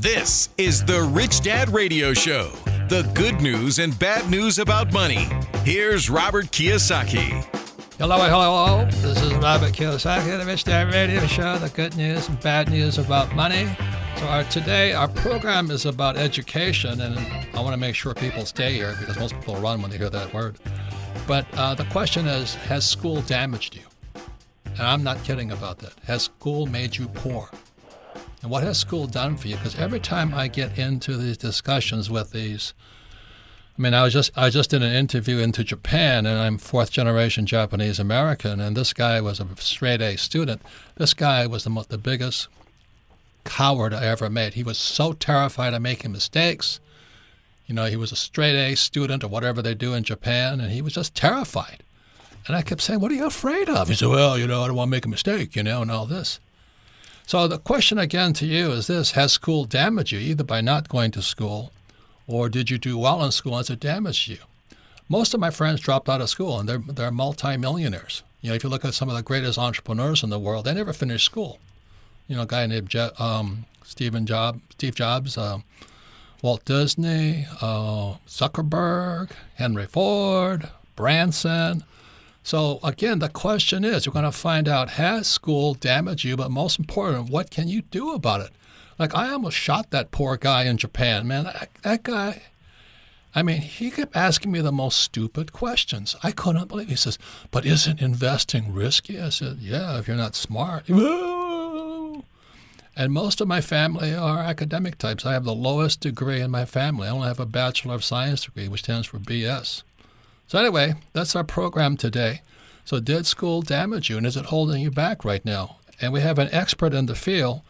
This is the Rich Dad Radio Show. The good news and bad news about money. Here's Robert Kiyosaki. Hello, hello, hello. This is Robert Kiyosaki, the Rich Dad Radio Show. The good news and bad news about money. So our, today, our program is about education, and I want to make sure people stay here because most people run when they hear that word. But uh, the question is, has school damaged you? And I'm not kidding about that. Has school made you poor? And what has school done for you? Because every time I get into these discussions with these, I mean, I was just I was just did an interview into Japan, and I'm fourth generation Japanese American, and this guy was a straight A student. This guy was the the biggest coward I ever met. He was so terrified of making mistakes. You know, he was a straight A student or whatever they do in Japan, and he was just terrified. And I kept saying, "What are you afraid of?" He said, "Well, you know, I don't want to make a mistake, you know, and all this." So the question again to you is this Has school damaged you either by not going to school or did you do well in school and has it damaged you? Most of my friends dropped out of school and they're, they're multimillionaires. You know, if you look at some of the greatest entrepreneurs in the world, they never finished school. You know, a guy named Je- um, Stephen Job, Steve Jobs, uh, Walt Disney, uh, Zuckerberg, Henry Ford, Branson. So again, the question is, we're going to find out has school damaged you, but most important, what can you do about it? Like I almost shot that poor guy in Japan, man. That, guy. I mean, he kept asking me the most stupid questions. I couldn't believe. He says, "But isn't investing risky?" I said, "Yeah, if you're not smart." And most of my family are academic types. I have the lowest degree in my family. I only have a Bachelor of Science degree, which stands for BS. So, anyway, that's our program today. So, did school damage you and is it holding you back right now? And we have an expert in the field.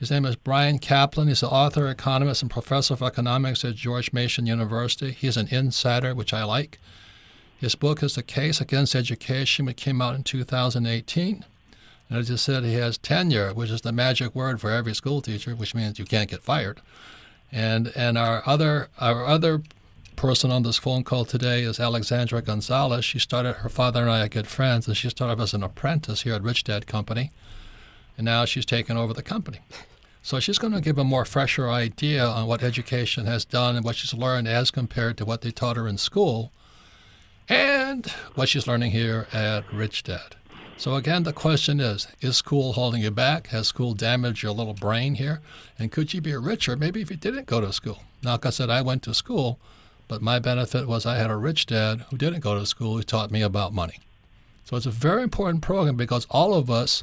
His name is Bryan Caplan. He's an author, economist, and professor of economics at George Mason University. He's an insider, which I like. His book is The Case Against Education, which came out in 2018. And as I said, he has tenure, which is the magic word for every school teacher, which means you can't get fired. And and our other our other person on this phone call today is Alexandra Gonzalez. She started, her father and I are good friends, and she started as an apprentice here at Rich Dad Company. And now she's taken over the company. So she's going to give a more fresher idea on what education has done and what she's learned as compared to what they taught her in school and what she's learning here at Rich Dad. So again, the question is, is school holding you back? Has school damaged your little brain here? And could you be richer maybe if you didn't go to school? Now, like I said, I went to school, but my benefit was I had a rich dad who didn't go to school who taught me about money. So it's a very important program because all of us,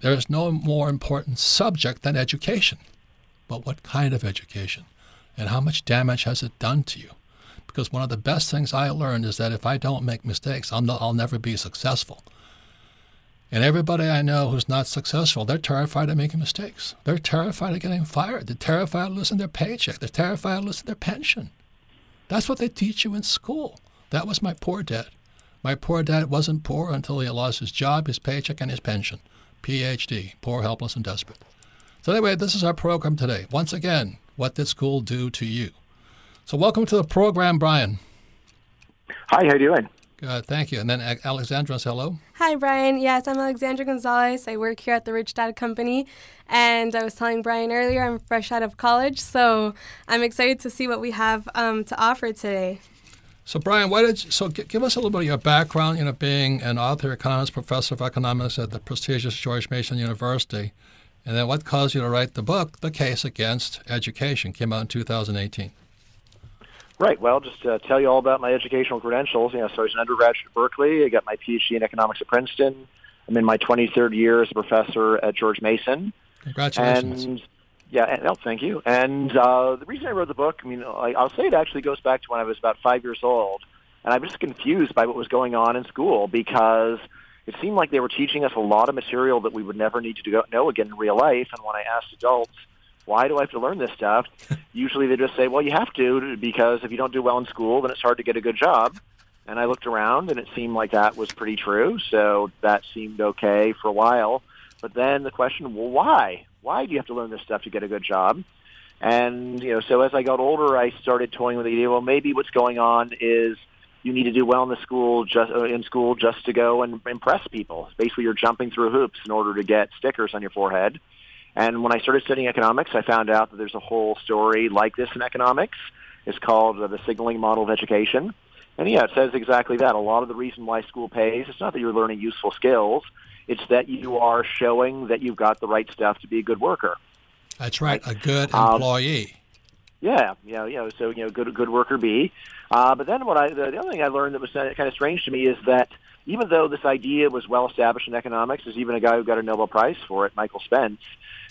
there is no more important subject than education. But what kind of education? And how much damage has it done to you? Because one of the best things I learned is that if I don't make mistakes, I'll, no, I'll never be successful. And everybody I know who's not successful, they're terrified of making mistakes. They're terrified of getting fired. They're terrified of losing their paycheck. They're terrified of losing their pension. That's what they teach you in school. That was my poor dad. My poor dad wasn't poor until he lost his job, his paycheck, and his pension. PhD, poor, helpless, and desperate. So anyway, this is our program today. Once again, what did school do to you? So welcome to the program, Bryan. Hi, how you doing? Good, thank you. And then Alexandra, hello. Hi, Bryan. Yes, I'm Alexandra Gonzalez. I work here at the Rich Dad Company. And I was telling Bryan earlier, I'm fresh out of college, so I'm excited to see what we have um, to offer today. So, Bryan, why did you, so give us a little bit of your background, you know, being an author, economist, professor of economics at the prestigious George Mason University, and then what caused you to write the book, The Case Against Education, came out in 2018. Right. Well, just to tell you all about my educational credentials. You know, so I was an undergraduate at Berkeley. I got my PhD in economics at Princeton. I'm in my 23rd year as a professor at George Mason. Congratulations. And yeah, and, oh, thank you. And uh, the reason I wrote the book, I mean, I, I'll say it actually goes back to when I was about five years old, and I was just confused by what was going on in school because it seemed like they were teaching us a lot of material that we would never need to go, know again in real life. And when I asked adults, why do I have to learn this stuff? Usually they just say, well, you have to because if you don't do well in school, then it's hard to get a good job. And I looked around and it seemed like that was pretty true. So that seemed okay for a while. But then the question, well, why? Why do you have to learn this stuff to get a good job? And, you know, so as I got older, I started toying with the idea, well, maybe what's going on is you need to do well in the school just uh, in school just to go and impress people. Basically, you're jumping through hoops in order to get stickers on your forehead. And when I started studying economics, I found out that there's a whole story like this in economics. It's called uh, the signaling model of education. And yeah, it says exactly that. A lot of the reason why school pays, it's not that you're learning useful skills. It's that you are showing that you've got the right stuff to be a good worker. That's right, a good um, employee. Um, yeah, yeah, you know, so you know, good good worker bee. Uh, but then what I the, the other thing I learned that was kind of strange to me is that even though this idea was well established in economics, there's even a guy who got a Nobel Prize for it, Michael Spence.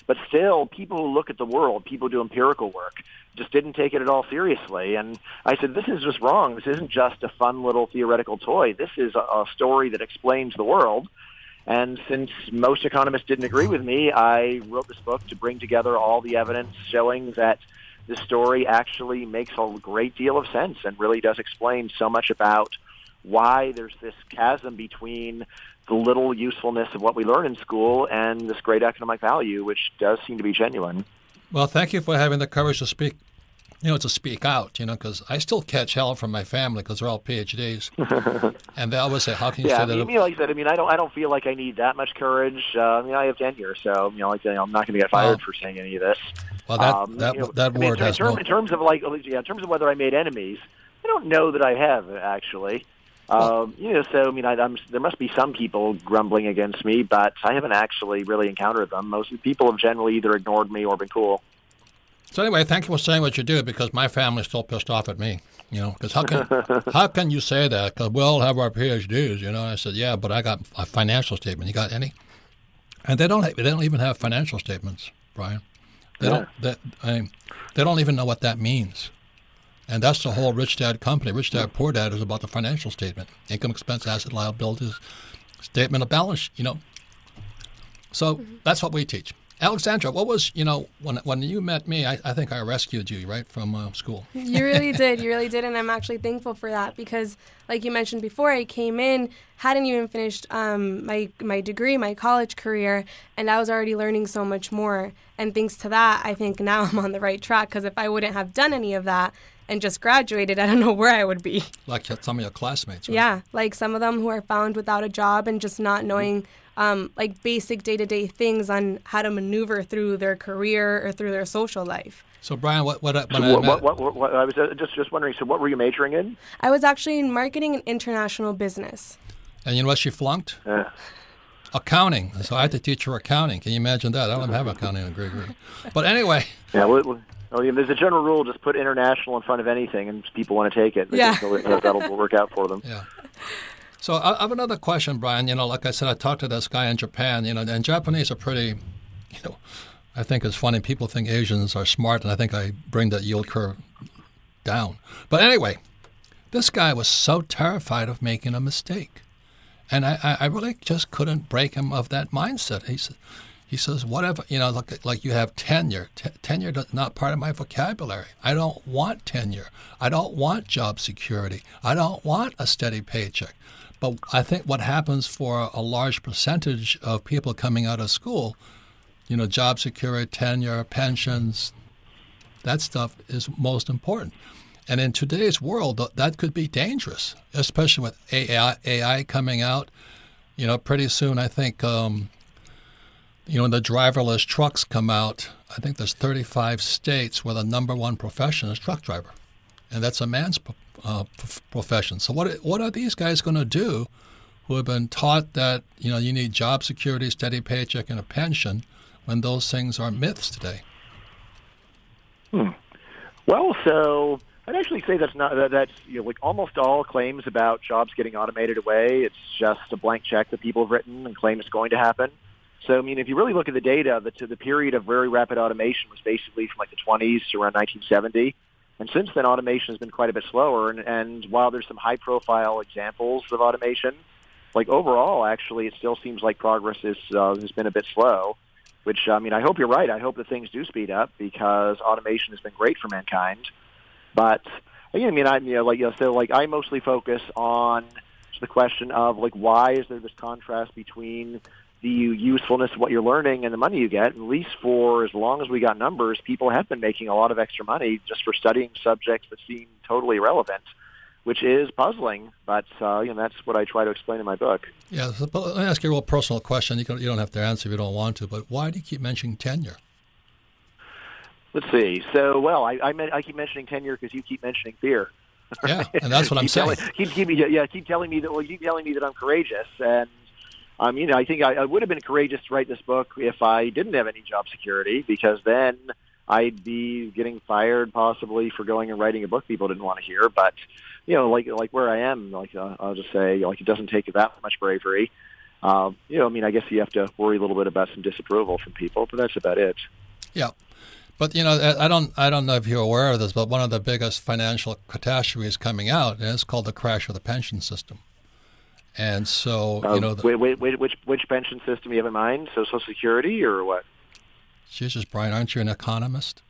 But still, people who look at the world, people who do empirical work, just didn't take it at all seriously. And I said, this is just wrong. This isn't just a fun little theoretical toy. This is a, a story that explains the world. And since most economists didn't agree with me, I wrote this book to bring together all the evidence showing that the story actually makes a great deal of sense and really does explain so much about why there's this chasm between the little usefulness of what we learn in school and this great economic value, which does seem to be genuine. Well, thank you for having the courage to speak you know, to speak out, you know, because I still catch hell from my family because they're all PhDs, and they always say, "How can you yeah, say I mean, that?" Know, like I said, I mean, I don't, I don't feel like I need that much courage. Uh, I mean, I have tenure, so you know, like you know, I'm not going to get fired for saying any of this. Well, that um, that, you know, that I mean, word in, term, no... in terms of like, yeah, in terms of whether I made enemies, I don't know that I have actually. Um, you know, so I mean, I, I'm, there must be some people grumbling against me, but I haven't actually really encountered them. Most people have generally either ignored me or been cool. So anyway, thank you for saying what you do because my family's still pissed off at me. You know, because how can how can you say that? Because we all have our PhDs. You know, I said, yeah, but I got a financial statement. You got any? And they don't. They don't even have financial statements, Bryan. They yeah. don't. They, I mean, they don't even know what that means. And that's the whole rich dad company. Rich dad, poor dad is about the financial statement, income, expense, asset, liabilities, statement of balance. You know. So mm-hmm. that's what we teach. Alexandra, what was you know when when you met me? I, I think I rescued you right from uh, school. You really did. You really did, and I'm actually thankful for that because, like you mentioned before, I came in hadn't even finished um, my my degree, my college career, and I was already learning so much more. And thanks to that, I think now I'm on the right track. Because if I wouldn't have done any of that and just graduated, I don't know where I would be. Like some of your classmates. Right? Yeah, like some of them who are found without a job and just not knowing. Mm-hmm um, like basic day to day things on how to maneuver through their career or through their social life. So Bryan, what what, what, so what, what, what, what I was uh, just just wondering. So what were you majoring in? I was actually in marketing and international business. And you know what she flunked? Yeah. Accounting. So I had to teach her accounting. Can you imagine that? I don't even have accounting in degree. But anyway. Yeah. Well, well, yeah, there's a general rule: just put international in front of anything, and people want to take it. Yeah. that'll work out for them. Yeah. So I have another question, Bryan. You know, like I said, I talked to this guy in Japan. You know, and Japanese are pretty, you know, I think it's funny. People think Asians are smart, and I think I bring that yield curve down. But anyway, this guy was so terrified of making a mistake, and I, I really just couldn't break him of that mindset. He said. He says, whatever, you know, like, like you have tenure. T- tenure is not part of my vocabulary. I don't want tenure. I don't want job security. I don't want a steady paycheck. But I think what happens for a large percentage of people coming out of school, you know, job security, tenure, pensions, that stuff is most important. And in today's world, that could be dangerous, especially with AI, AI coming out. You know, pretty soon, I think, um, you know, when the driverless trucks come out, I think there's 35 states where the number one profession is truck driver, and that's a man's uh, profession. So what what are these guys going to do, who have been taught that you know you need job security, steady paycheck, and a pension, when those things are myths today? Hmm. Well, so I'd actually say that's not that, that's you know, like almost all claims about jobs getting automated away. It's just a blank check that people have written and claim it's going to happen. So I mean, if you really look at the data, the, the period of very rapid automation was basically from like the 20s to around 1970. And since then, automation has been quite a bit slower. And, and while there's some high-profile examples of automation, like overall, actually, it still seems like progress is uh, has been a bit slow. Which I mean, I hope you're right. I hope that things do speed up because automation has been great for mankind. But again, I mean, I you know, like you know, so like I mostly focus on the question of like why is there this contrast between the usefulness of what you're learning and the money you get. At least for as long as we got numbers, people have been making a lot of extra money just for studying subjects that seem totally irrelevant, which is puzzling. But uh, you know, that's what I try to explain in my book. Yeah, so, let me ask you a real personal question. You, can, you don't have to answer if you don't want to, but why do you keep mentioning tenure? Let's see. So, well, I, I, I keep mentioning tenure because you keep mentioning fear. Yeah, and that's what I'm saying. Telling, keep, keep, yeah, keep telling me that. Well, keep telling me that I'm courageous, and um, you know, I think I, I would have been courageous to write this book if I didn't have any job security, because then I'd be getting fired possibly for going and writing a book people didn't want to hear. But you know, like like where I am, like uh, I'll just say, like it doesn't take that much bravery. Uh, you know, I mean, I guess you have to worry a little bit about some disapproval from people, but that's about it. Yeah. But you know, I don't, I don't know if you're aware of this, but one of the biggest financial catastrophes coming out is called the crash of the pension system. And so, uh, you know, the, wait, wait, wait, which which pension system you have in mind? So Social Security or what? Jesus, Bryan, aren't you an economist?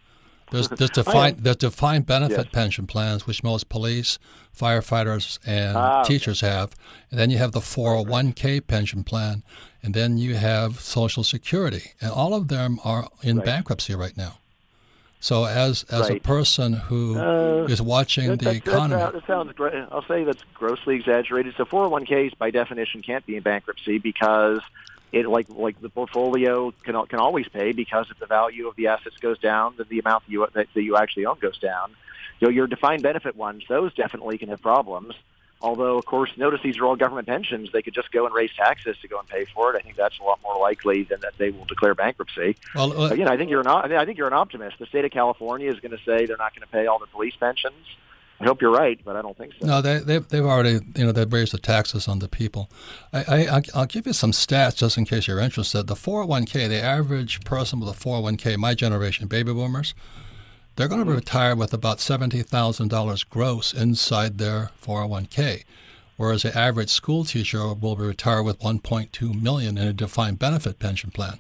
There's, there's defined there's defined benefit yes. pension plans, which most police, firefighters, and ah, teachers okay. have. And then you have the 401k pension plan, and then you have Social Security, and all of them are in right. bankruptcy right now. So as as right. a person who uh, is watching that, the economy, that, that sounds great. I'll say that's grossly exaggerated. So 401ks by definition can't be in bankruptcy because it like like the portfolio can can always pay because if the value of the assets goes down, then the amount that you that, that you actually own goes down. You know, your defined benefit ones, those definitely can have problems. Although, of course, notice these are all government pensions. They could just go and raise taxes to go and pay for it. I think that's a lot more likely than that they will declare bankruptcy. Well, uh, Again, I think you're an I think you're an optimist. The state of California is going to say they're not going to pay all the police pensions. I hope you're right, but I don't think so. No, they, they've, they've already, you know, they've raised the taxes on the people. I, I, I'll give you some stats just in case you're interested. The 401k, the average person with a 401k, my generation, baby boomers, they're going to retire with about $70,000 gross inside their 401k, whereas the average school teacher will retire with 1.2 million in a defined benefit pension plan.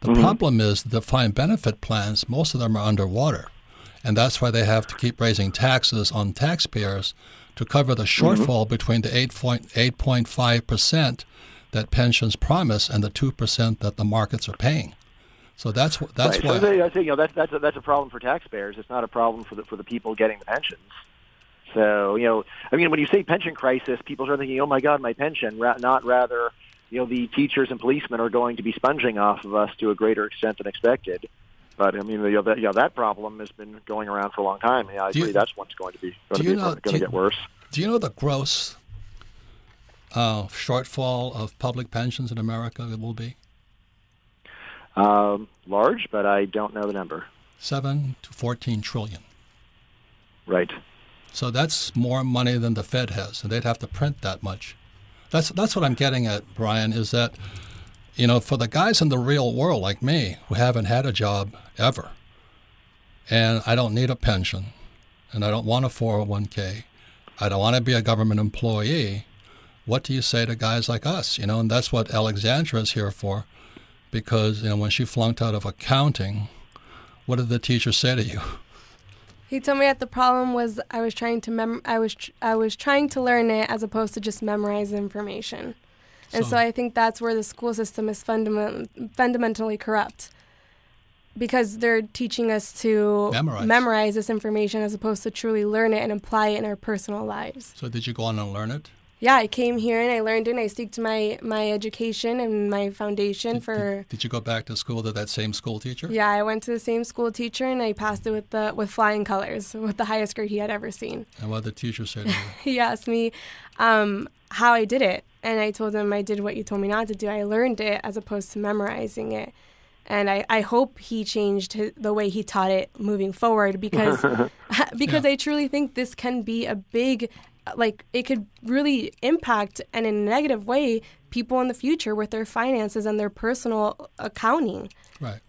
The mm-hmm. problem is the defined benefit plans, most of them are underwater. And that's why they have to keep raising taxes on taxpayers to cover the mm-hmm. shortfall mm-hmm. between the 8.5% that pensions promise and the 2% that the markets are paying. So that's that's right. why so I think you know that's that's a, that's a problem for taxpayers. It's not a problem for the for the people getting the pensions. So you know, I mean, when you say pension crisis, people start thinking, "Oh my God, my pension!" Ra- not rather, you know, the teachers and policemen are going to be sponging off of us to a greater extent than expected. But I mean, you know, that, you know, that problem has been going around for a long time. Yeah, I do agree. You, that's what's going to be going to, be, know, going to get worse. Do you know the gross uh, shortfall of public pensions in America that will be? Um, large, but I don't know the number. Seven to fourteen trillion. Right. So that's more money than the Fed has, and they'd have to print that much. That's that's what I'm getting at, Bryan. Is that you know for the guys in the real world like me who haven't had a job ever, and I don't need a pension, and I don't want a 401k, I don't want to be a government employee. What do you say to guys like us? You know, and that's what Alexandra is here for because you know when she flunked out of accounting, what did the teacher say to you? He told me that the problem was I was trying to mem- I was tr- I was trying to learn it as opposed to just memorize information. And so, so I think that's where the school system is fundament- fundamentally corrupt. Because they're teaching us to memorize. memorize this information as opposed to truly learn it and apply it in our personal lives. So did you go on and learn it? Yeah, I came here and I learned it and I stuck to my, my education and my foundation did, for. Did, did, you go back to school to that same school teacher? Yeah, I went to the same school teacher and I passed it with the with flying colors, with the highest grade he had ever seen. And what did the teacher say to you? he asked me um, how I did it, and I told him I did what you told me not to do. I learned it as opposed to memorizing it. And I, I hope he changed his, the way he taught it moving forward because because yeah. I truly think this can be a big like it could really impact and in a negative way people in the future with their finances and their personal accounting. Right.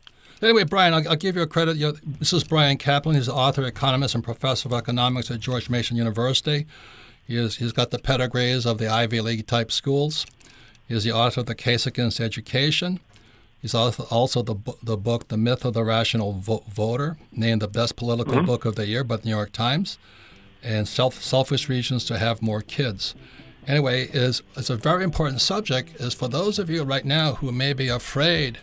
Anyway, Bryan, I'll, I'll give you a credit. You know, this is Bryan Caplan. He's the author, economist, and professor of economics at George Mason University. He is, he's got the pedigrees of the Ivy League type schools. He is the author of The Case Against Education. He's also the, the book The Myth of the Rational Vo- Voter, named the best political mm-hmm. book of the year by the New York Times, and self, Selfish Reasons to Have More Kids. Anyway, is it's a very important subject. Is for those of you right now who may be afraid,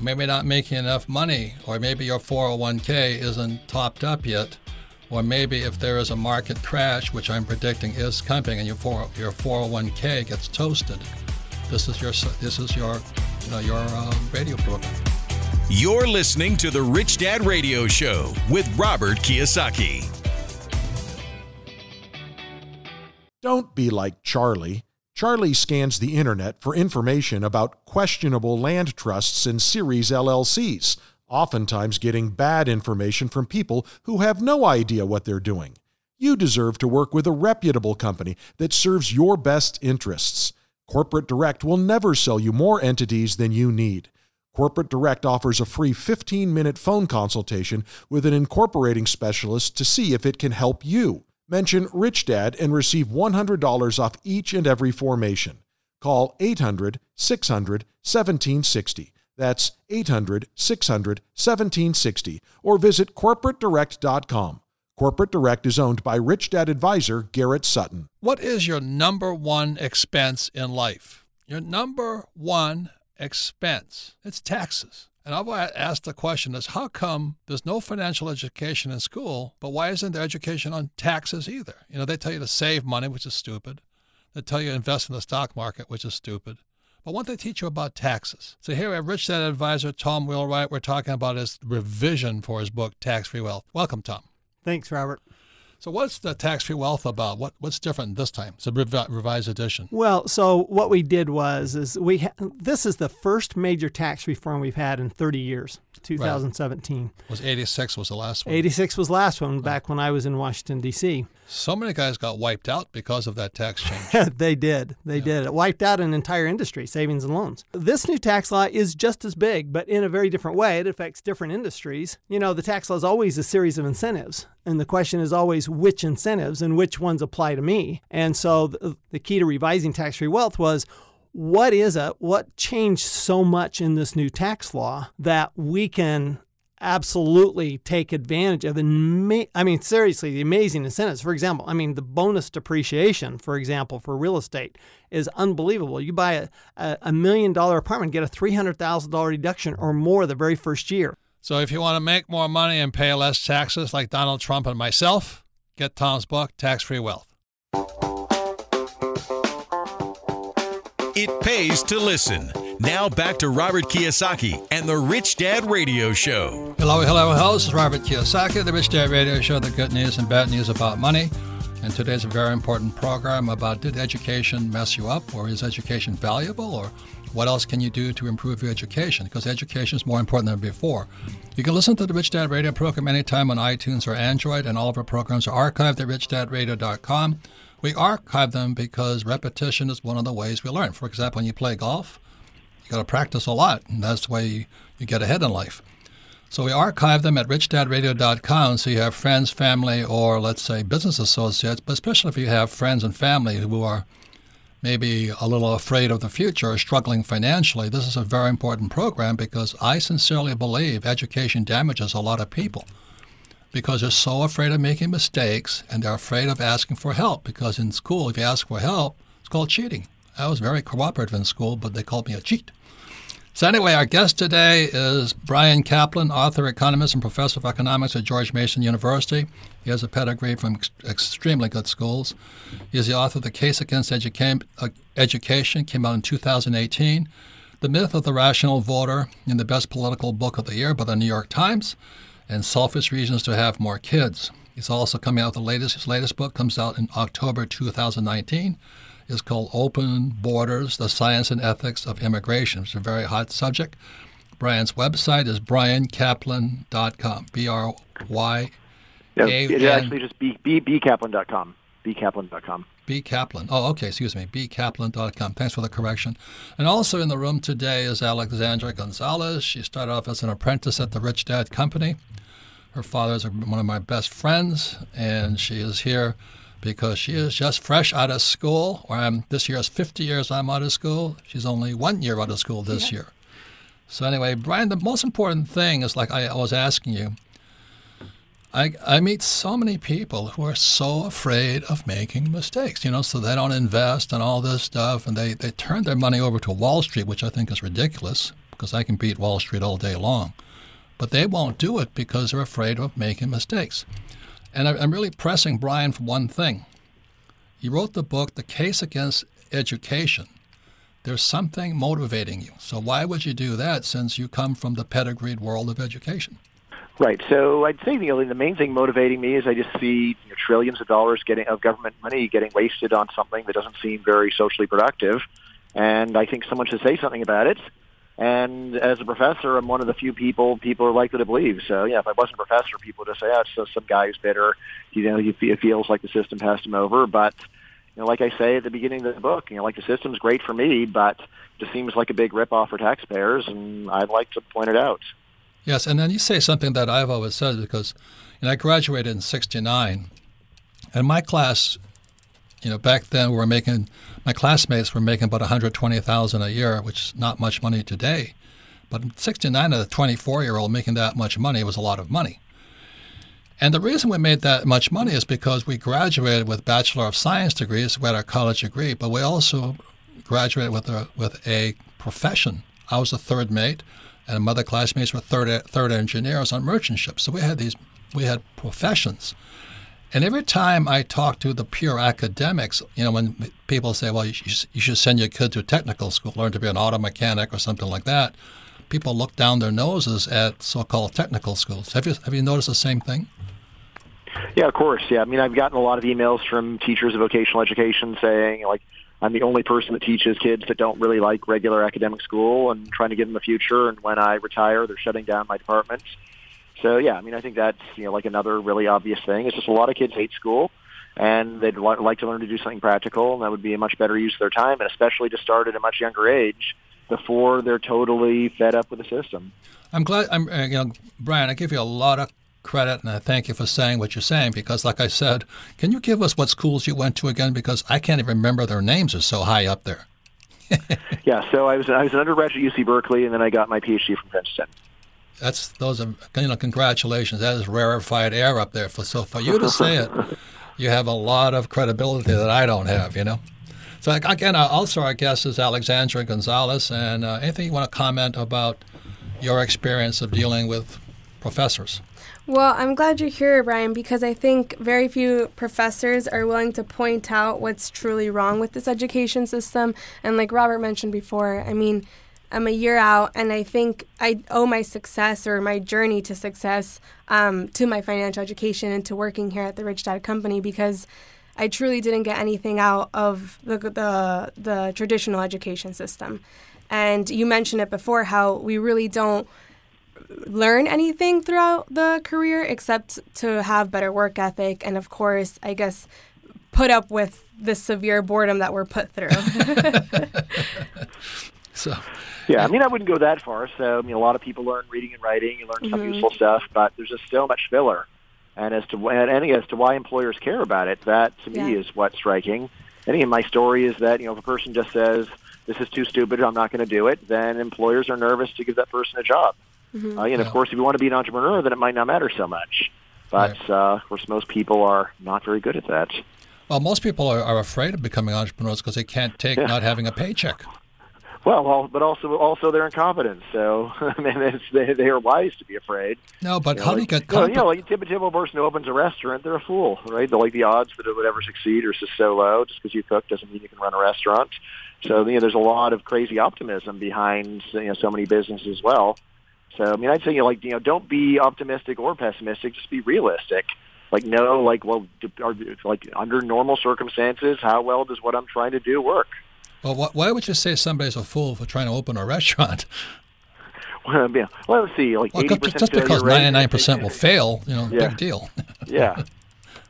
maybe not making enough money, or maybe your 401k isn't topped up yet, or maybe if there is a market crash, which I'm predicting is coming, and your 4, your 401k gets toasted. This is your this is your you know, your uh, radio program. You're listening to the Rich Dad Radio Show with Robert Kiyosaki. Don't be like Charlie. Charlie scans the internet for information about questionable land trusts and series LLCs, oftentimes getting bad information from people who have no idea what they're doing. You deserve to work with a reputable company that serves your best interests. Corporate Direct will never sell you more entities than you need. Corporate Direct offers a free 15 minute phone consultation with an incorporating specialist to see if it can help you. Mention Rich Dad and receive $100 off each and every formation. Call 800 600 1760. That's 800 600 1760 or visit corporatedirect.com. Corporate Direct is owned by Rich Dad advisor Garrett Sutton. What is your number one expense in life? Your number one expense. It's taxes. And I've asked the question is how come there's no financial education in school, but why isn't there education on taxes either? You know, they tell you to save money, which is stupid. They tell you to invest in the stock market, which is stupid. But what they teach you about taxes. So here have Rich Dad advisor Tom Wheelwright. We're talking about his revision for his book, Tax Free Wealth. Welcome, Tom. Thanks, Robert. So, what's the tax free wealth about? What what's different this time? It's a revised edition. Well, so what we did was is we ha- this is the first major tax reform we've had in 30 years. 2017. Right. Was 86 was the last one? 86 was last one back when I was in Washington D.C. So many guys got wiped out because of that tax change. they did. They yeah. did. It wiped out an entire industry, savings and loans. This new tax law is just as big, but in a very different way. It affects different industries. You know, the tax law is always a series of incentives. And the question is always which incentives and which ones apply to me. And so the, the key to revising tax free wealth was what is it? What changed so much in this new tax law that we can absolutely take advantage of? And I mean, seriously, the amazing incentives. For example, I mean, the bonus depreciation, for example, for real estate is unbelievable. You buy a, a, million dollar apartment, get a $300,000 deduction or more the very first year. So if you want to make more money and pay less taxes like Donald Trump and myself, get Tom's book, Tax Free Wealth. It pays to listen. Now back to Robert Kiyosaki and the Rich Dad Radio Show. Hello, hello, hello. This is Robert Kiyosaki, the Rich Dad Radio Show, the good news and bad news about money. And today's a very important program about did education mess you up or is education valuable or what else can you do to improve your education? Because education is more important than before. You can listen to the Rich Dad Radio program anytime on iTunes or Android, and all of our programs are archived at richdadradio.com. We archive them because repetition is one of the ways we learn. For example, when you play golf, you got to practice a lot, and that's the way you, you get ahead in life. So we archive them at richdadradio.com so you have friends, family, or let's say business associates, but especially if you have friends and family who are maybe a little afraid of the future or struggling financially, this is a very important program because I sincerely believe education damages a lot of people because they're so afraid of making mistakes and they're afraid of asking for help. Because in school, if you ask for help, it's called cheating. I was very cooperative in school, but they called me a cheat. So, anyway, our guest today is Bryan Caplan, author, economist, and professor of economics at George Mason University. He has a pedigree from ex- extremely good schools. He is the author of The Case Against Educa- uh, Education, came out in 2018. The Myth of the Rational Voter, in the best political book of the year by the New York Times and selfish reasons to have more kids. He's also coming out with the latest. His latest book comes out in October 2019. It's called Open Borders: The Science and Ethics of Immigration. It's a very hot subject. Bryan's website is bryancaplan.com. B R Y. Yeah, it's actually just b, b, bcaplan.com. bcaplan.com. B. Caplan. Oh, okay. Excuse me. bcaplan.com. Thanks for the correction. And also in the room today is Alexandra Gonzalez. She started off as an apprentice at the Rich Dad Company. Her father is one of my best friends, and she is here because she is just fresh out of school. Or I'm this year is 50 years I'm out of school. She's only one year out of school this yeah. year. So anyway, Bryan, the most important thing is like I, I was asking you. I, I meet so many people who are so afraid of making mistakes, you know, so they don't invest and all this stuff, and they, they turn their money over to Wall Street, which I think is ridiculous because I can beat Wall Street all day long. But they won't do it because they're afraid of making mistakes. And I, I'm really pressing Bryan for one thing. You wrote the book, The Case Against Education. There's something motivating you. So why would you do that since you come from the pedigreed world of education? Right. So I'd say you know, the main thing motivating me is I just see you know, trillions of dollars getting of government money getting wasted on something that doesn't seem very socially productive, and I think someone should say something about it. And as a professor, I'm one of the few people people are likely to believe. So yeah, if I wasn't a professor, people would just say, "Oh, it's just some guy who's bitter." You know, he feels like the system passed him over. But you know, like I say at the beginning of the book, you know, like the system's great for me, but it just seems like a big ripoff for taxpayers, and I'd like to point it out. Yes, and then you say something that I've always said because you know, I graduated in '69, and my class, you know, back then we were making my classmates were making about 120,000 a year, which is not much money today. But in '69, a 24-year-old making that much money was a lot of money. And the reason we made that much money is because we graduated with Bachelor of Science degrees, we had our college degree, but we also graduated with a, with a profession. I was a third mate and my other classmates were third third engineers on merchant ships. So we had these we had professions. And every time I talk to the pure academics, you know, when people say, well, you should, send your kid to a technical school, learn to be an auto mechanic or something like that, people look down their noses at so-called technical schools. Have you, have you noticed the same thing? Yeah, of course. Yeah. I mean, I've gotten a lot of emails from teachers of vocational education saying, like, I'm the only person that teaches kids that don't really like regular academic school and trying to give them a future. And when I retire, they're shutting down my department. So yeah, I mean, I think that's you know like another really obvious thing. It's just a lot of kids hate school, and they'd li- like to learn to do something practical, and that would be a much better use of their time, and especially to start at a much younger age before they're totally fed up with the system. I'm glad. I'm uh, you know, Bryan. I give you a lot of credit, and I thank you for saying what you're saying because, like I said, can you give us what schools you went to again? Because I can't even remember their names; are so high up there. yeah, so I was I was an undergraduate at UC Berkeley, and then I got my PhD from Princeton. That's those are you know congratulations. That is rarefied air up there. For so for you to say it, you have a lot of credibility that I don't have. You know. So again, uh, also our guest is Alexandra Gonzalez, and uh, anything you want to comment about your experience of dealing with professors? Well, I'm glad you're here, Bryan, because I think very few professors are willing to point out what's truly wrong with this education system. And like Robert mentioned before, I mean, I'm a year out, and I think I owe my success or my journey to success um, to my financial education and to working here at the Rich Dad Company because I truly didn't get anything out of the, the, the traditional education system. And you mentioned it before how we really don't learn anything throughout the career except to have better work ethic and of course i guess put up with the severe boredom that we're put through so yeah i mean i wouldn't go that far so i mean a lot of people learn reading and writing you learn mm-hmm. some useful stuff but there's just so much filler and as to and as to why employers care about it that to yeah. me is what's striking and again my story is that you know if a person just says this is too stupid i'm not going to do it then employers are nervous to give that person a job Mm-hmm. Uh, and of course, if you want to be an entrepreneur, then it might not matter so much. But right. uh, of course, most people are not very good at that. Well, most people are, are afraid of becoming entrepreneurs because they can't take yeah. not having a paycheck. Well, but also also they're incompetent. So I mean, they, they are wise to be afraid. No, but you how know, do you get? Comp- you know, like a typical person who opens a restaurant, they're a fool, right? They're like the odds that it would ever succeed are just so low. Just because you cook doesn't mean you can run a restaurant. So you know, there's a lot of crazy optimism behind you know so many businesses as well. So I mean, I'd say you know, like you know, don't be optimistic or pessimistic. Just be realistic. Like know, like well, are, like under normal circumstances, how well does what I'm trying to do work? Well, why would you say somebody's a fool for trying to open a restaurant? Well, yeah. well let's see. Like well, just because ninety nine percent will fail, you know, yeah. big deal. yeah.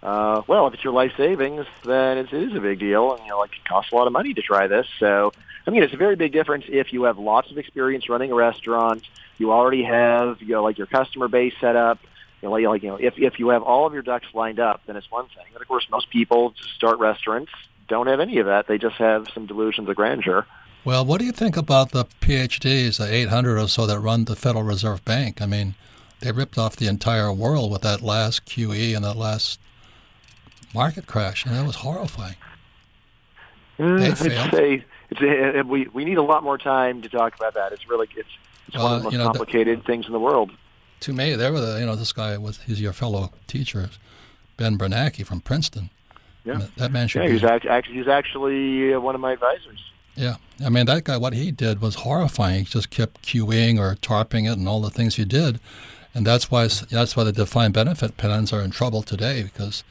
Uh, well, if it's your life savings, then it is a big deal, and you know, like it costs a lot of money to try this. So, I mean, it's a very big difference if you have lots of experience running a restaurant you already have you know like your customer base set up you know, like you know, if if you have all of your ducks lined up, then it's one thing. But of course, most people start restaurants don't have any of that. They just have some delusions of grandeur. Well, what do you think about the PhDs, the 800 or so that run the Federal Reserve Bank? I mean, they ripped off the entire world with that last QE and that last market crash, and that was horrifying. Uh, They I'd say it's a, we we need a lot more time to talk about that. It's really it's it's one of the most you know, the- complicated things in the world. To me, they were the, you know, this guy was, he's your fellow teacher, Ben Bernanke from Princeton. Yeah. That, man should Yeah, be. he's act, he's actually uh, one of my advisors. Yeah, I mean that guy. What he did was horrifying. He just kept queuing or tarping it, and all the things he did, and that's why that's why the defined benefit plans are in trouble today because,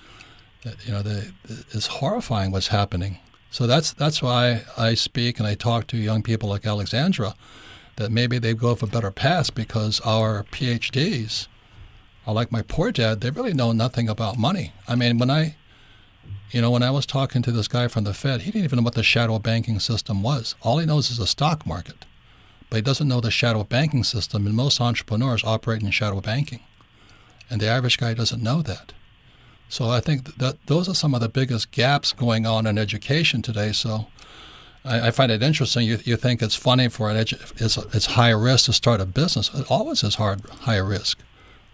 uh, you know, the, it's horrifying what's happening. So that's that's why I speak and I talk to young people like Alexandra, that maybe they go for a better paths because our PhDs, are like my poor dad. They really know nothing about money. I mean, when I you know, when I was talking to this guy from the Fed, he didn't even know what the shadow banking system was. All he knows is the stock market, but he doesn't know the shadow banking system. And most entrepreneurs operate in shadow banking, and the average guy doesn't know that. So I think that those are some of the biggest gaps going on in education today. So I, I find it interesting. You, you think it's funny for an edu- it's, it's high risk to start a business. It always is hard, high risk.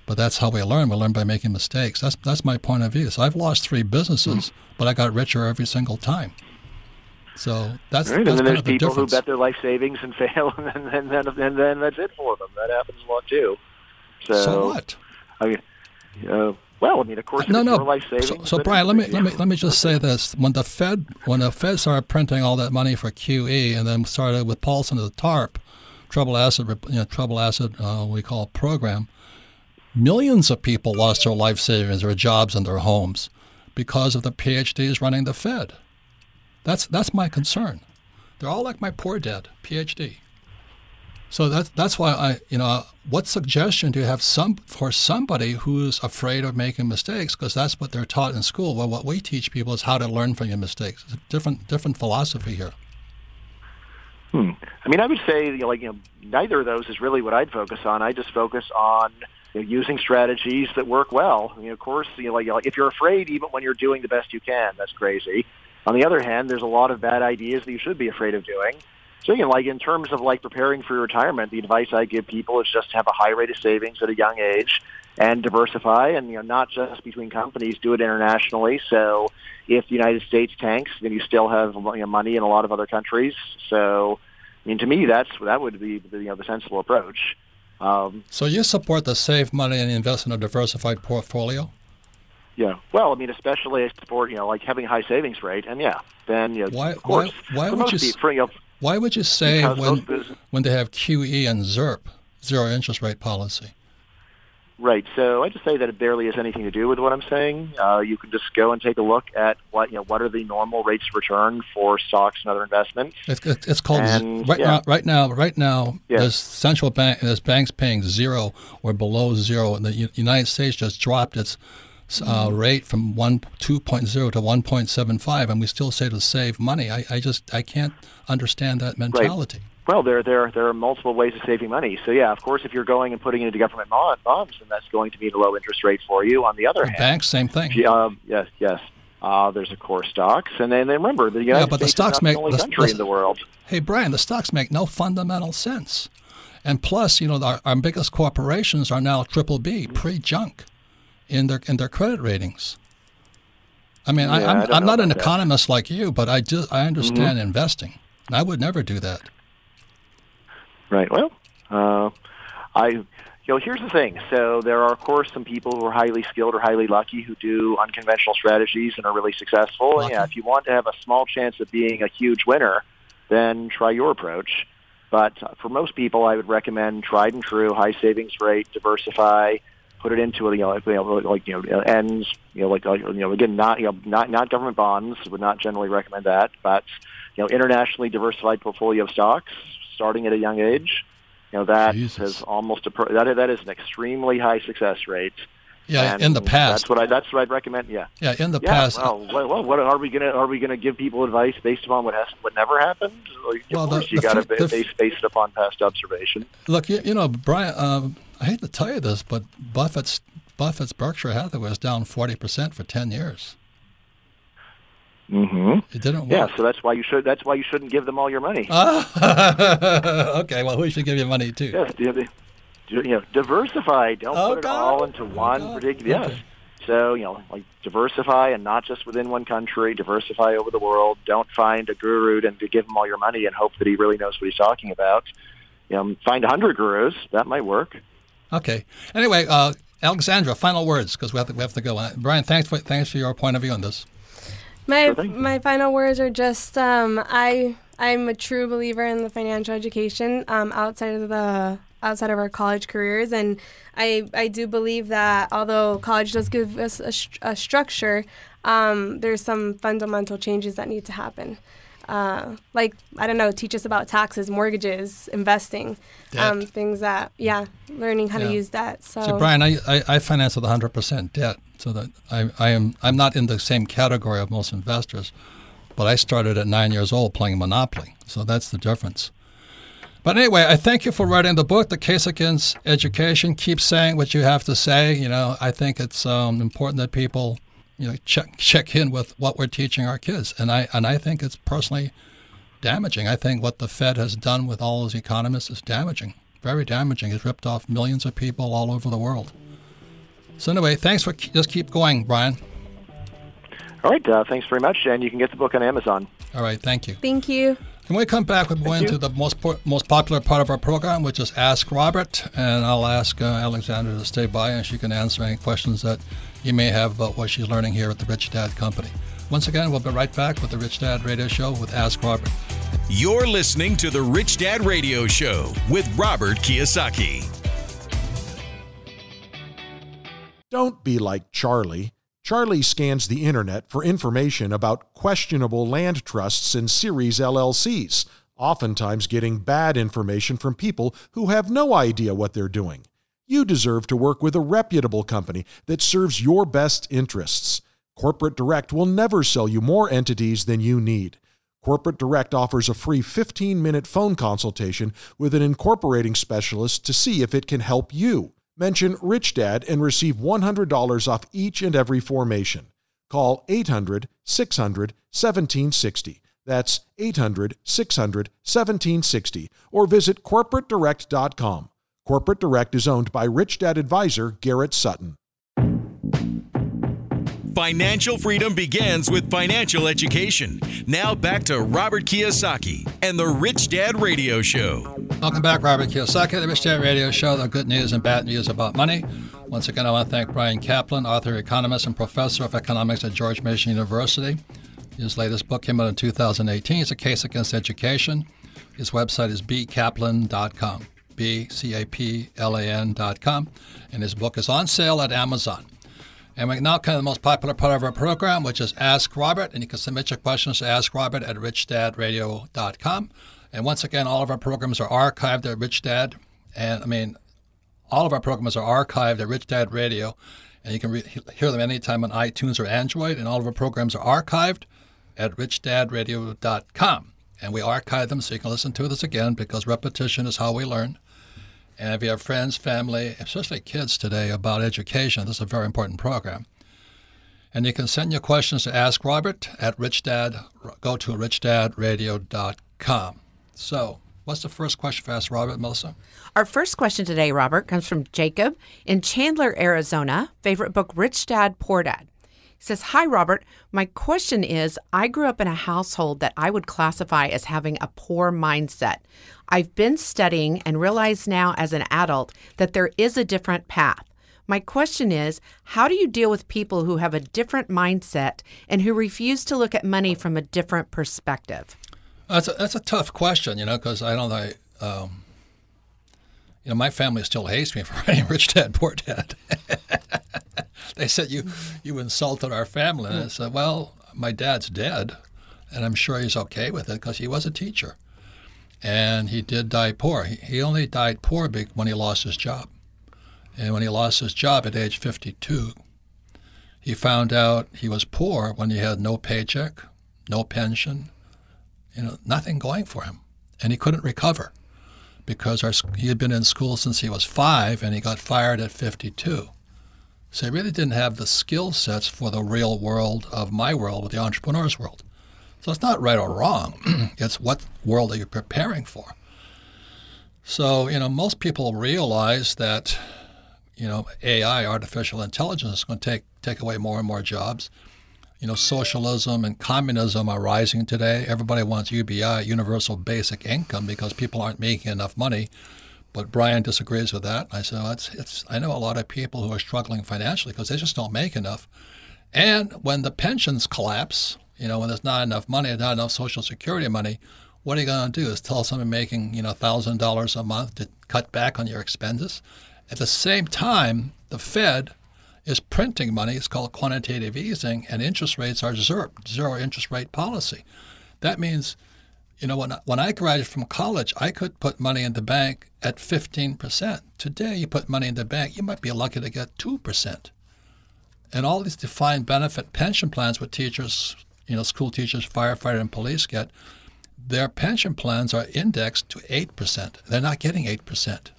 But that's how we learn. We learn by making mistakes. That's that's my point of view. So I've lost three businesses, but I got richer every single time. So that's, Right, that's and then there's the people who bet their life savings and fail, and then and then, and then that's it for them. That happens a lot too. So, so what? I mean, uh, well, I mean, of course, No, no. life savings. So, so Bryan, let me let me let me just say this: when the Fed when the Fed started printing all that money for QE, and then started with Paulson to the TARP, trouble asset you know, trouble asset uh, we call program, millions of people lost their life savings, their jobs, and their homes because of the PhDs running the Fed. That's that's my concern. They're all like my poor dad, PhD. So that's that's why I, you know, what suggestion do you have some for somebody who's afraid of making mistakes? Because that's what they're taught in school. Well, what we teach people is how to learn from your mistakes. It's a different different philosophy here. Hmm. I mean, I would say you know, like you know, neither of those is really what I'd focus on. I just focus on you know, using strategies that work well. I mean, of course, you know, like, if you're afraid, even when you're doing the best you can, that's crazy. On the other hand, there's a lot of bad ideas that you should be afraid of doing. So, you know, like in terms of like preparing for your retirement, the advice I give people is just to have a high rate of savings at a young age and diversify and, you know, not just between companies, do it internationally. So if the United States tanks, then you still have you know, money in a lot of other countries. So, I mean, to me, that's that would be the, you know, the sensible approach. Um, So you support the save money and invest in a diversified portfolio? yeah. Well, I mean, especially I support, you know, like having a high savings rate. And yeah, then, you Why- of course, why- why would you people, you know, Why would you say when when they have QE and ZIRP, zero interest rate policy? Right. So I just say that it barely has anything to do with what I'm saying. Uh, you can just go and take a look at what you know what are the normal rates of return for stocks and other investments. It's, it's called And, right yeah. now. Right now, right now, Yeah. there's central bank, there's banks paying zero or below zero, and the U- United States just dropped its uh, Mm-hmm. rate from one two point zero to one point seven five, and we still say to save money. I, I just I can't understand that mentality. Well, there there there are multiple ways of saving money. So yeah, of course, if you're going and putting it into government bond, bonds, then that's going to mean a low interest rate for you. On the other hand, Banks, same thing. Yeah, uh, yes, yes. Uh, there's of course stocks, and then, remember the United but the stocks is not make- the only the- country the- in the world. Hey, Bryan, the stocks make no fundamental sense. And plus, you know, our, our biggest corporations are now triple B, pre-junk, in their in their credit ratings. I mean, Yeah, I I, I'm, don't I'm not an that. economist like you, but I just I understand investing. I would never do that. Right. Well, uh, I, you know, here's the thing. So there are, of course, some people who are highly skilled or highly lucky who do unconventional strategies and are really successful. And yeah, if you want to have a small chance of being a huge winner, then try your approach. But for most people, I would recommend tried and true, high savings rate, diversify, put it into a, you know, like, you know, like you know, ends, you know, like like, you know, again, not you know, not not government bonds. Would not generally recommend that, but you know, internationally diversified portfolio of stocks, starting at a young age. You know, that Jesus. has almost a that that is an extremely high success rate. Yeah, And in the past. that's what I that's what I'd recommend. Yeah. yeah, in the Yeah, past. well, well, what are we gonna are we gonna give people advice based upon what has what never happened? Like, Well, of the- course, you got to base base it upon past observation. Look, you, you know, Bryan. Um, I hate to tell you this, but Buffett's Buffett's Berkshire Hathaway was down 40% for 10 years. Mm-hmm. It didn't work. Yeah, so that's why you should. That's why you shouldn't give them all your money. okay, well, who should give you money too? Yes, you know, diversify. Don't Oh, put it all into Oh, one God. particular. Yes. Okay. So you know, like diversify, and not just within one country. Diversify over the world. Don't find a guru and to give him all your money and hope that he really knows what he's talking about. You know, find a hundred gurus. That might work. Okay. Anyway, uh, Alexandra, final words because we have to we have to go. Uh, Bryan, thanks for thanks for your point of view on this. My Sure my final words are just um, I I'm a true believer in the financial education um, outside of the outside of our college careers, and I I do believe that although college does give us a, a structure, um, there's some fundamental changes that need to happen. Uh, like I don't know, teach us about taxes, mortgages, investing, um, things that yeah, learning how Yeah. to use that. So See, Bryan, I, I, I finance with 100% debt, so that I, I am I'm not in the same category of most investors, but I started at nine years old playing Monopoly, so that's the difference. But anyway, I thank you for writing the book, The Case Against Education. Keep saying what you have to say. You know, I think it's um, important that people, you know, check check in with what we're teaching our kids, and I and I think it's personally damaging. I think what the Fed has done with all those economists is damaging, very damaging. It's ripped off millions of people all over the world. So anyway, thanks for just keep going, Bryan. All right. Uh, thanks very much, and you can get the book on Amazon. All right, thank you. thank you. When we come back, we're going you. to the most po- most popular part of our program, which is Ask Robert, and I'll ask uh, Alexandra to stay by, and she can answer any questions that you may have about what she's learning here at the Rich Dad Company. Once again, we'll be right back with the Rich Dad Radio Show with Ask Robert. You're listening to the Rich Dad Radio Show with Robert Kiyosaki. Don't be like Charlie. Charlie scans the internet for information about questionable land trusts and series LLCs, oftentimes getting bad information from people who have no idea what they're doing. You deserve to work with a reputable company that serves your best interests. Corporate Direct will never sell you more entities than you need. Corporate Direct offers a free 15 minute phone consultation with an incorporating specialist to see if it can help you. Mention Rich Dad and receive $100 off each and every formation. Call 800 600 1760. That's 800 600 1760 or visit corporatedirect.com. Corporate Direct is owned by Rich Dad advisor Garrett Sutton. Financial freedom begins with financial education. Now back to Robert Kiyosaki and the Rich Dad Radio Show. Welcome back, Robert Kiyosaki, the Rich Dad Radio Show, the good news and bad news about money. Once again, I want to thank Bryan Caplan, author, economist, and professor of economics at George Mason University. His latest book came out in 2018. It's a case against education. His website is bcaplan.com, B-C-A-P-L-A-N.com, and his book is on sale at Amazon. And we now come to the most popular part of our program, which is Ask Robert. And you can submit your questions to AskRobert at richdadradio.com. And once again, all of our programs are archived at Rich Dad. And I mean, all of our programs are archived at Rich Dad Radio. And you can re- hear them anytime on iTunes or Android. And all of our programs are archived at richdadradio.com. And we archive them so you can listen to this again because repetition is how we learn. And if you have friends, family, especially kids today about education, this is a very important program. And you can send your questions to Ask Robert at richdad. Go to richdadradio.com. So, what's the first question for Ask Robert, Melissa? Our first question today, Robert, comes from Jacob in Chandler, Arizona. Favorite book, Rich Dad, Poor Dad. Says, Hi, Robert. My question is I grew up in a household that I would classify as having a poor mindset. I've been studying and realize now as an adult that there is a different path. My question is how do you deal with people who have a different mindset and who refuse to look at money from a different perspective? That's a, that's a tough question, you know, because I don't know. Um, you know, my family still hates me for writing Rich Dad, Poor Dad. they said you mm-hmm. you insulted our family, and I said, well, my dad's dead, and I'm sure he's okay with it because he was a teacher, and he did die poor. He, he only died poor when he lost his job, and when he lost his job at age 52, he found out he was poor when he had no paycheck, no pension, you know, nothing going for him, and he couldn't recover because our, he had been in school since he was five, and he got fired at 52. So he really didn't have the skill sets for the real world of my world, or the entrepreneur's world. So it's not right or wrong. it's what world are you preparing for? So, you know, most people realize that, you know, AI, artificial intelligence, is going to take, take away more and more jobs. You know, socialism and communism are rising today. Everybody wants UBI, universal basic income, because people aren't making enough money. But Bryan disagrees with that. I said, well, it's, it's, I know a lot of people who are struggling financially because they just don't make enough. And when the pensions collapse, you know, when there's not enough money, not enough Social Security money, what are you going to do? Is tell someone making, you know, thousand dollars a month to cut back on your expenses? At the same time, the Fed is printing money. It's called quantitative easing, and interest rates are zero, zero interest rate policy. That means, you know, when, when I graduated from college, I could put money in the bank at 15%. Today, you put money in the bank, you might be lucky to get 2%. And all these defined benefit pension plans with teachers, you know, school teachers, firefighter, and police get, their pension plans are indexed to 8%. They're not getting 8%.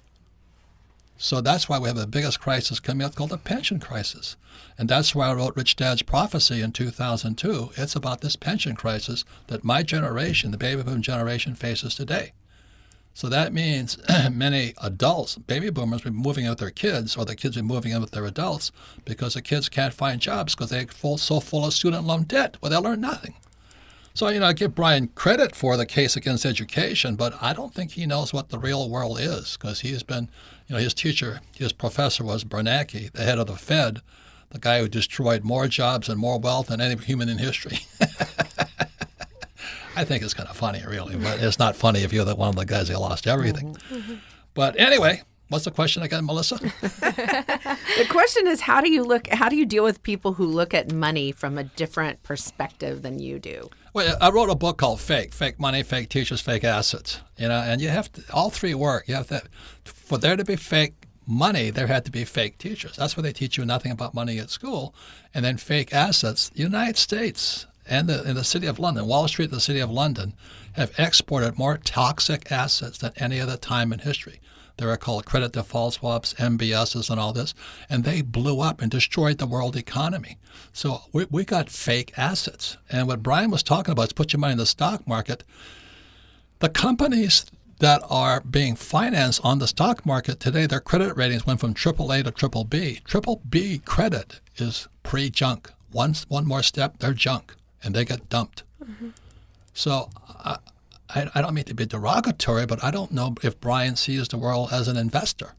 So that's why we have the biggest crisis coming up called the pension crisis. And that's why I wrote Rich Dad's Prophecy in 2002. It's about this pension crisis that my generation, the baby boom generation, faces today. So that means many adults, baby boomers, will be moving in with their kids, or the kids will be moving in with their adults because the kids can't find jobs because they're full, so full of student loan debt where they'll learn nothing. So, you know, I give Bryan credit for the case against education, but I don't think he knows what the real world is because he's been, you know, his teacher, his professor was Bernanke, the head of the Fed, the guy who destroyed more jobs and more wealth than any human in history. I think it's kind of funny, really, but it's not funny if you're the one of the guys who lost everything. Mm-hmm. But anyway, what's the question again, Melissa? the question is how do you look how do you deal with people who look at money from a different perspective than you do? Well, I wrote a book called Fake: Fake Money, Fake Teachers, Fake Assets. You know, and you have to all three work. You have to for there to be fake money, there had to be fake teachers. That's why they teach you nothing about money at school, and then fake assets. The United States and the, and the city of London, Wall Street, the city of London, have exported more toxic assets than any other time in history. They were called credit default swaps, MBSs, and all this, and they blew up and destroyed the world economy. So we, we got fake assets. And what Bryan was talking about is put your money in the stock market. The companies that are being financed on the stock market today, their credit ratings went from AAA to triple B. Triple B credit is pre-junk. One, one more step, they're junk, and they get dumped. Mm-hmm. So I, I don't mean to be derogatory, but I don't know if Bryan sees the world as an investor.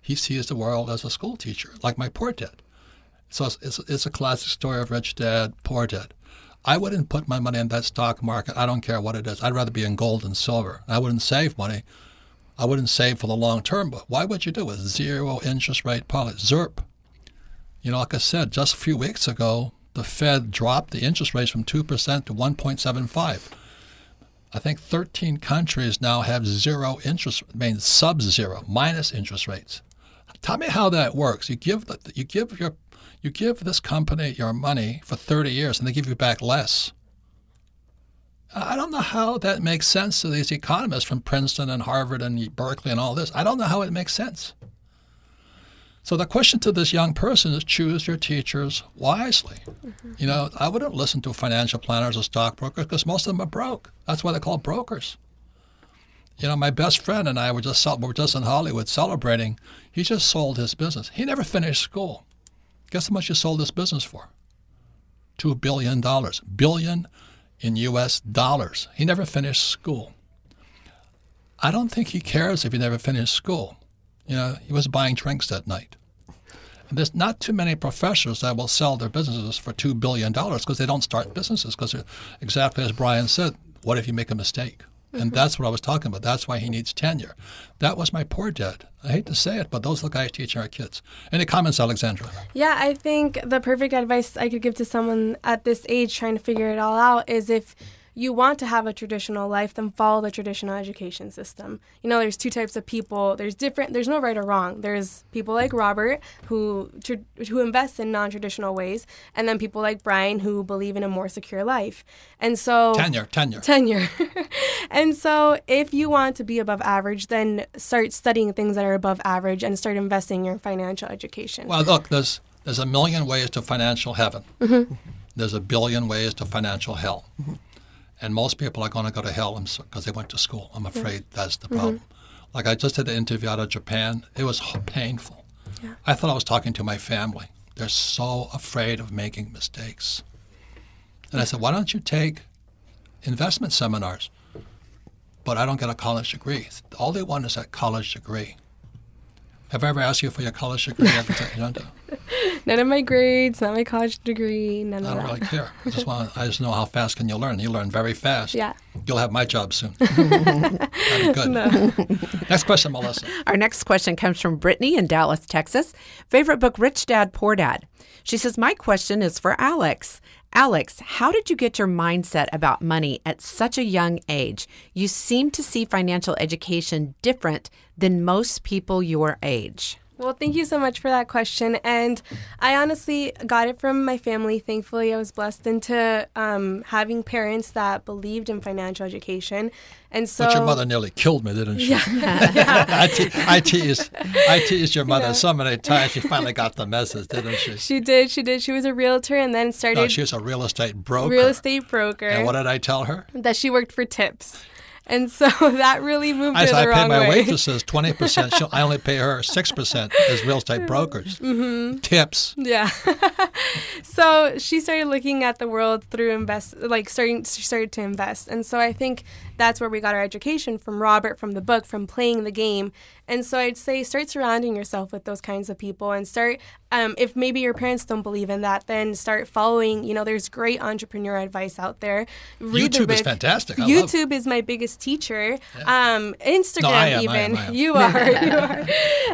He sees the world as a school teacher, like my poor dad. So it's, it's, it's a classic story of rich dad, poor dad. I wouldn't put my money in that stock market. I don't care what it is. I'd rather be in gold and silver. I wouldn't save money. I wouldn't save for the long term. But why would you do it? Zero interest rate policy, ZIRP. You know, like I said, just a few weeks ago, the Fed dropped the interest rates from 2% to 1.75. I think 13 countries now have zero interest, I mean sub-zero, minus interest rates. Tell me how that works. You give the, you give your you give this company your money for 30 years and they give you back less. I don't know how that makes sense to these economists from Princeton and Harvard and Berkeley and all this. I don't know how it makes sense. So the question to this young person is choose your teachers wisely. Mm-hmm. You know, I wouldn't listen to financial planners or stockbrokers because most of them are broke. That's why they're called brokers. You know, my best friend and I were just we were just in Hollywood celebrating. He just sold his business. He never finished school. Guess how much he sold this business for? Two billion dollars. Billion in U.S. dollars. He never finished school. I don't think he cares if he never finished school. You know, he was buying drinks that night. And there's not too many professors that will sell their businesses for $2 billion because they don't start businesses because exactly as Bryan said, what if you make a mistake? And mm-hmm. that's what I was talking about. That's why he needs tenure. That was my poor dad. I hate to say it, but those are the guys teaching our kids. Any comments, Alexandra? Yeah, I think the perfect advice I could give to someone at this age trying to figure it all out is if you want to have a traditional life, then follow the traditional education system. You know, there's two types of people. There's different. There's no right or wrong. There's people like Robert who tr- who invest in non-traditional ways, and then people like Bryan who believe in a more secure life. And so tenure, tenure, tenure. and so, if you want to be above average, then start studying things that are above average and start investing in your financial education. Well, look, there's There's a million ways to financial heaven. Mm-hmm. There's a billion ways to financial hell. And most people are going to go to hell because they went to school. I'm afraid that's the mm-hmm. problem. Like I just did an interview out of Japan. It was painful. Yeah. I thought I was talking to my family. They're so afraid of making mistakes. And I said, why don't you take investment seminars? But I don't get a college degree. All they want is a college degree. Have I ever asked you for your college degree? Agenda? None of my grades, not my college degree, none I of don't really care. I just want. I just know how fast can you learn. You learn very fast. Yeah. You'll have my job soon. That'd be good. Next question, Melissa. Our next question comes from Brittany in Dallas, Texas. Favorite book, Rich Dad, Poor Dad. She says, My question is for Alex. Alex, how did you get your mindset about money at such a young age? You seem to see financial education different than most people your age. Well, thank you so much for that question. And I honestly got it from my family. Thankfully, I was blessed into um, having parents that believed in financial education. And so, But your mother nearly killed me, didn't she? I, te- I teased, I teased your mother so many times. She finally got the message, didn't she? she did. She did. She was a realtor and then started No, she was a real estate broker. real estate broker. And what did I tell her? that she worked for tips. And so that really moved I her the I pay wrong my way. waitresses 20%. She'll, I only pay her 6% as real estate brokers. Mm-hmm. Tips. Yeah. so she started looking at the world through invest, like starting, she started to invest, and so I think that's where we got our education from Robert, from the book, from playing the game. And so I'd say start surrounding yourself with those kinds of people, and start. Um, if maybe your parents don't believe in that, then start following. You know, there's great entrepreneur advice out there. Read the YouTube is fantastic. I YouTube is my biggest teacher. Um, Instagram, No, I am, I even am, I am. you are, you are.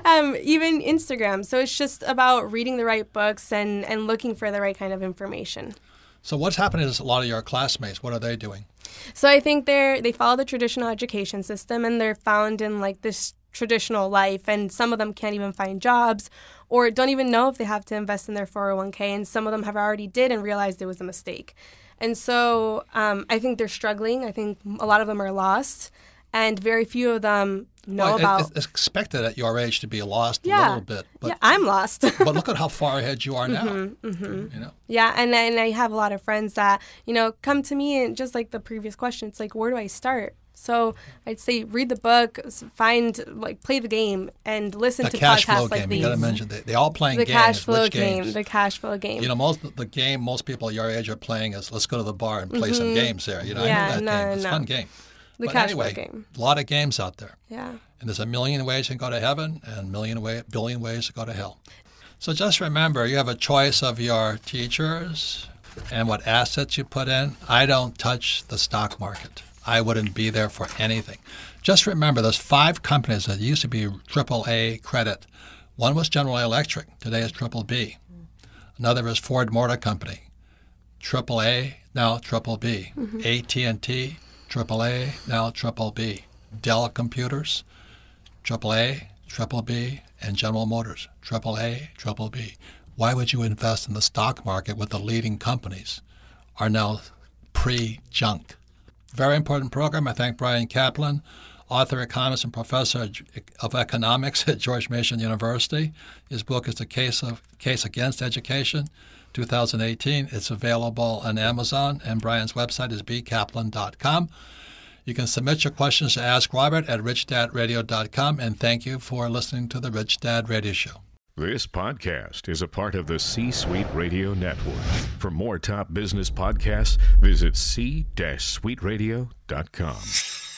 Um, even Instagram. So it's just about reading the right books and and looking for the right kind of information. So what's happening is a lot of your classmates, what are they doing? So I think they're they follow the traditional education system and they're found in like this traditional life and some of them can't even find jobs or don't even know if they have to invest in their 401k and some of them have already did and realized it was a mistake. And so um, i think they're struggling. I think a lot of them are lost and very few of them know Well, about it's expected at your age to be lost a little bit. But, yeah i'm lost but look at how far ahead you are now. Mm-hmm, You know? Yeah, and and I have a lot of friends that you know come to me and just like the previous question, it's like where do I start? So I'd say read the book, find like play the game, and listen The to cash podcasts flow like game. these. You got to mention they, they all playing the games. cash flow Which game, games? the cash flow game. You know, most the game most people your age are playing is let's go to the bar and play some games there. You know, Mm-hmm. Yeah, I know that no, game. It's a fun game. The but cash anyway, game. a lot of games out there. yeah. And there's a million ways you can go to heaven and a million way, billion ways to go to hell. So just remember, you have a choice of your teachers and what assets you put in. I don't touch the stock market. I wouldn't be there for anything. Just remember, there's five companies that used to be AAA credit. One was General Electric. Today is Triple B. Another is Ford Motor Company. Triple A, now Triple B. Mm-hmm. AT&T, Triple A, now Triple B. Dell Computers, Triple A, Triple B, and General Motors, Triple A, Triple B. Why would you invest in the stock market with the leading companies are now pre-junk? Very important program. I thank Bryan Caplan, author, economist, and professor of economics at George Mason University. His book is The Case of Case Against Education, 2018. It's available on Amazon, and Bryan's website is bcaplan.com. You can submit your questions to Ask Robert at richdadradio.com, and thank you for listening to the Rich Dad Radio Show. This podcast is a part of the C Suite Radio Network. For more top business podcasts, visit c-suiteradio.com.